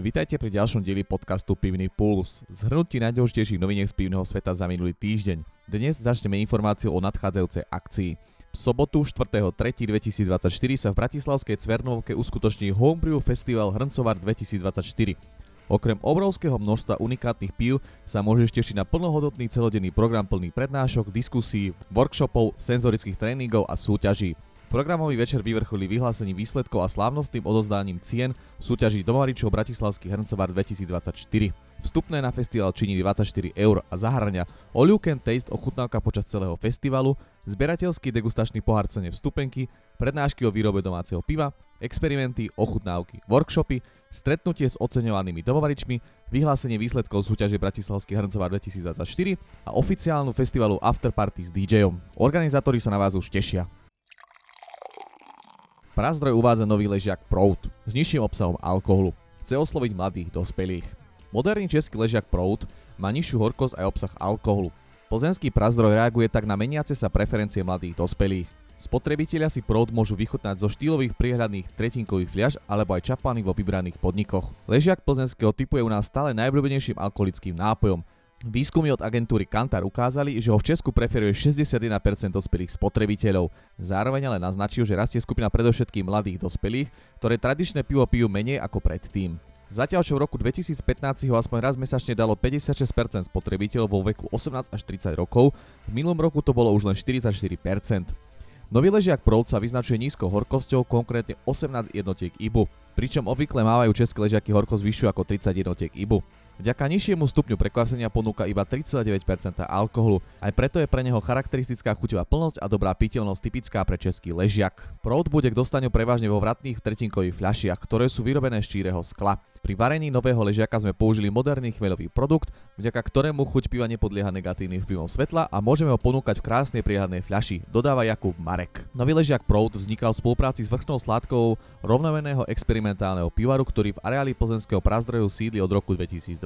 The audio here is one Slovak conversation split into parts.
Vítajte pri ďalšom dieli podcastu Pivný Puls. Zhrnutí najdôležitejších noviniek z pivného sveta za minulý týždeň. Dnes začneme informáciu o nadchádzajúcej akcii. V sobotu 4.3.2024 sa v Bratislavskej Cvernovke uskutoční Homebrew Festival Hrncovar 2024. Okrem obrovského množstva unikátnych pív sa môžeš tešiť na plnohodnotný celodenný program plný prednášok, diskusí, workshopov, senzorických tréningov a súťaží. Programový večer vyvrcholí vyhlásením výsledkov a slávnostným odozdáním cien v súťaži Domaričov Bratislavský hrncovar 2024. Vstupné na festival činí 24 eur a zahrania All You Can Taste ochutnávka počas celého festivalu, zberateľský degustačný pohár cene vstupenky, prednášky o výrobe domáceho piva, experimenty, ochutnávky, workshopy, stretnutie s oceňovanými domovaričmi, vyhlásenie výsledkov súťaže Bratislavský hrncovar 2024 a oficiálnu festivalu Afterparty s DJom. Organizátori sa na vás už tešia. Prazdroj uvádza nový ležiak Prout s nižším obsahom alkoholu. Chce osloviť mladých dospelých. Moderný český ležiak Prout má nižšiu horkosť aj obsah alkoholu. Plzenský prazdroj reaguje tak na meniace sa preferencie mladých dospelých. Spotrebitelia si Prout môžu vychutnať zo štýlových priehľadných tretinkových fliaž alebo aj čapany vo vybraných podnikoch. Ležiak plzenského typu je u nás stále najobľúbenejším alkoholickým nápojom, Výskumy od agentúry Kantar ukázali, že ho v Česku preferuje 61% dospelých spotrebiteľov. Zároveň ale naznačil, že rastie skupina predovšetkým mladých dospelých, ktoré tradičné pivo pijú menej ako predtým. Zatiaľ čo v roku 2015 ho aspoň raz mesačne dalo 56% spotrebiteľov vo veku 18 až 30 rokov, v minulom roku to bolo už len 44%. Nový ležiak Proud sa vyznačuje nízkou horkosťou, konkrétne 18 jednotiek IBU, pričom obvykle mávajú české ležiaky horkosť vyššiu ako 30 jednotiek IBU. Vďaka nižšiemu stupňu prekvasenia ponúka iba 3,9% alkoholu. Aj preto je pre neho charakteristická chuťová plnosť a dobrá piteľnosť typická pre český ležiak. Proud bude k dostaniu prevažne vo vratných tretinkových fľašiach, ktoré sú vyrobené z číreho skla. Pri varení nového ležiaka sme použili moderný chmeľový produkt, vďaka ktorému chuť piva nepodlieha negatívnym vplyvom svetla a môžeme ho ponúkať v krásnej priehľadnej fľaši, dodáva Jakub Marek. Nový ležiak Proud vznikal v spolupráci s vrchnou sládkou rovnomeného experimentálneho pivaru, ktorý v areáli plzenského prazdroju sídli od roku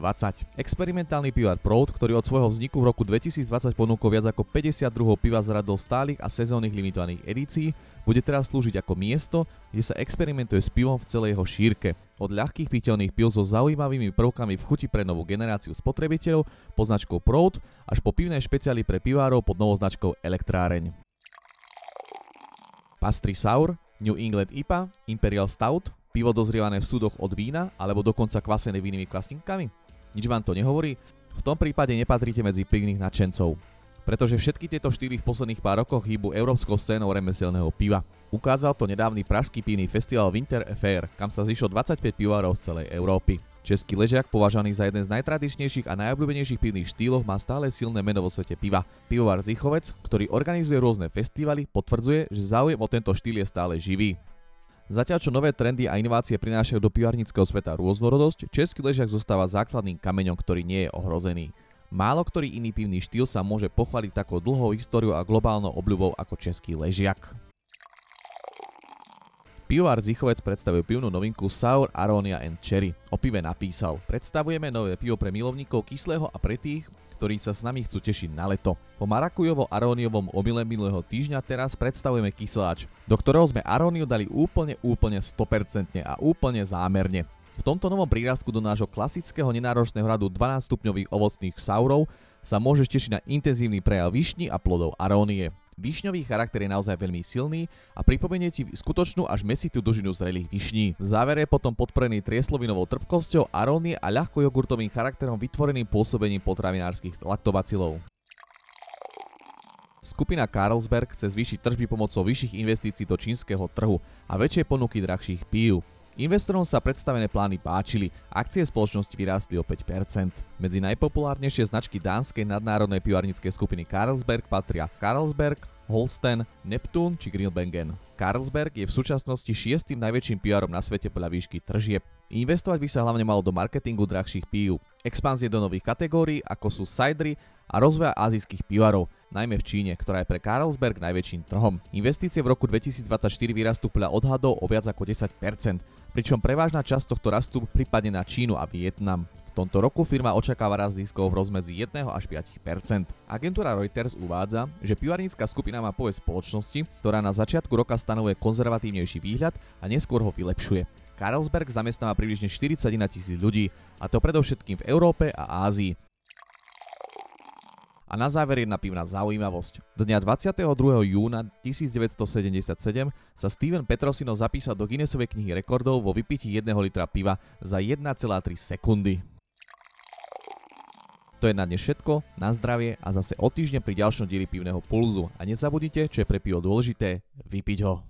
2020. Experimentálny pivar Proud, ktorý od svojho vzniku v roku 2020 ponúkol viac ako 52 piva z radou stálych a sezónnych limitovaných edícií, bude teraz slúžiť ako miesto, kde sa experimentuje s pivom v celej jeho šírke. Od ľahkých piteľných pil so zaujímavými prvkami v chuti pre novú generáciu spotrebiteľov pod značkou Proud až po pivné špeciály pre pivárov pod novou značkou Elektráreň. Pastry Sour, New England IPA, Imperial Stout, pivo dozrievané v súdoch od vína alebo dokonca kvasené vínnymi kvastinkami? Nič vám to nehovorí? V tom prípade nepatríte medzi pivných nadšencov pretože všetky tieto štýly v posledných pár rokoch hýbu európskou scénou remeselného piva. Ukázal to nedávny pražský pivný festival Winter Affair, kam sa zišlo 25 pivárov z celej Európy. Český ležiak, považovaný za jeden z najtradičnejších a najobľúbenejších pivných štýlov, má stále silné meno vo svete piva. Pivovar Zichovec, ktorý organizuje rôzne festivaly, potvrdzuje, že záujem o tento štýl je stále živý. Zatiaľ čo nové trendy a inovácie prinášajú do pivarnického sveta rôznorodosť, český ležiak zostáva základným kameňom, ktorý nie je ohrozený. Málo ktorý iný pivný štýl sa môže pochváliť takou dlhou históriou a globálnou obľubou ako český ležiak. Pivovar Zichovec predstavuje pivnú novinku Sour Aronia and Cherry. O pive napísal, predstavujeme nové pivo pre milovníkov kyslého a pre tých, ktorí sa s nami chcú tešiť na leto. Po marakujovo-aróniovom omyle minulého týždňa teraz predstavujeme kysláč, do ktorého sme aróniu dali úplne, úplne 100% a úplne zámerne. V tomto novom prírastku do nášho klasického nenáročného radu 12 stupňových ovocných saurov sa môžeš tešiť na intenzívny prejav vyšni a plodov arónie. Višňový charakter je naozaj veľmi silný a pripomenie ti skutočnú až mesitú dužinu zrelých višní. V závere je potom podporený trieslovinovou trpkosťou, arónie a ľahko jogurtovým charakterom vytvoreným pôsobením potravinárskych laktobacilov. Skupina Carlsberg chce zvýšiť tržby pomocou vyšších investícií do čínskeho trhu a väčšej ponuky drahších pív. Investorom sa predstavené plány páčili, akcie spoločnosti vyrástli o 5%. Medzi najpopulárnejšie značky dánskej nadnárodnej pivarníckej skupiny Carlsberg patria Carlsberg, Holsten, Neptune či Grillbengen. Carlsberg je v súčasnosti šiestým najväčším pivarom na svete podľa výšky tržieb. Investovať by sa hlavne malo do marketingu drahších pív, expanzie do nových kategórií ako sú cidery a rozvoja azijských pivarov, najmä v Číne, ktorá je pre Carlsberg najväčším trhom. Investície v roku 2024 vyrastú podľa odhadov o viac ako 10%, pričom prevážna časť tohto rastu pripadne na Čínu a Vietnam. V tomto roku firma očakáva rast ziskov v rozmedzi 1 až 5% Agentúra Reuters uvádza, že pivarnícka skupina má povesť spoločnosti, ktorá na začiatku roka stanovuje konzervatívnejší výhľad a neskôr ho vylepšuje. Carlsberg zamestnáva približne 41 tisíc ľudí, a to predovšetkým v Európe a Ázii. A na záver jedna pivná zaujímavosť. Dňa 22. júna 1977 sa Steven Petrosino zapísal do Guinnessovej knihy rekordov vo vypití 1 litra piva za 1,3 sekundy. To je na dnes všetko, na zdravie a zase o týždeň pri ďalšom dieli pivného pulzu. A nezabudnite, čo je pre pivo dôležité, vypiť ho.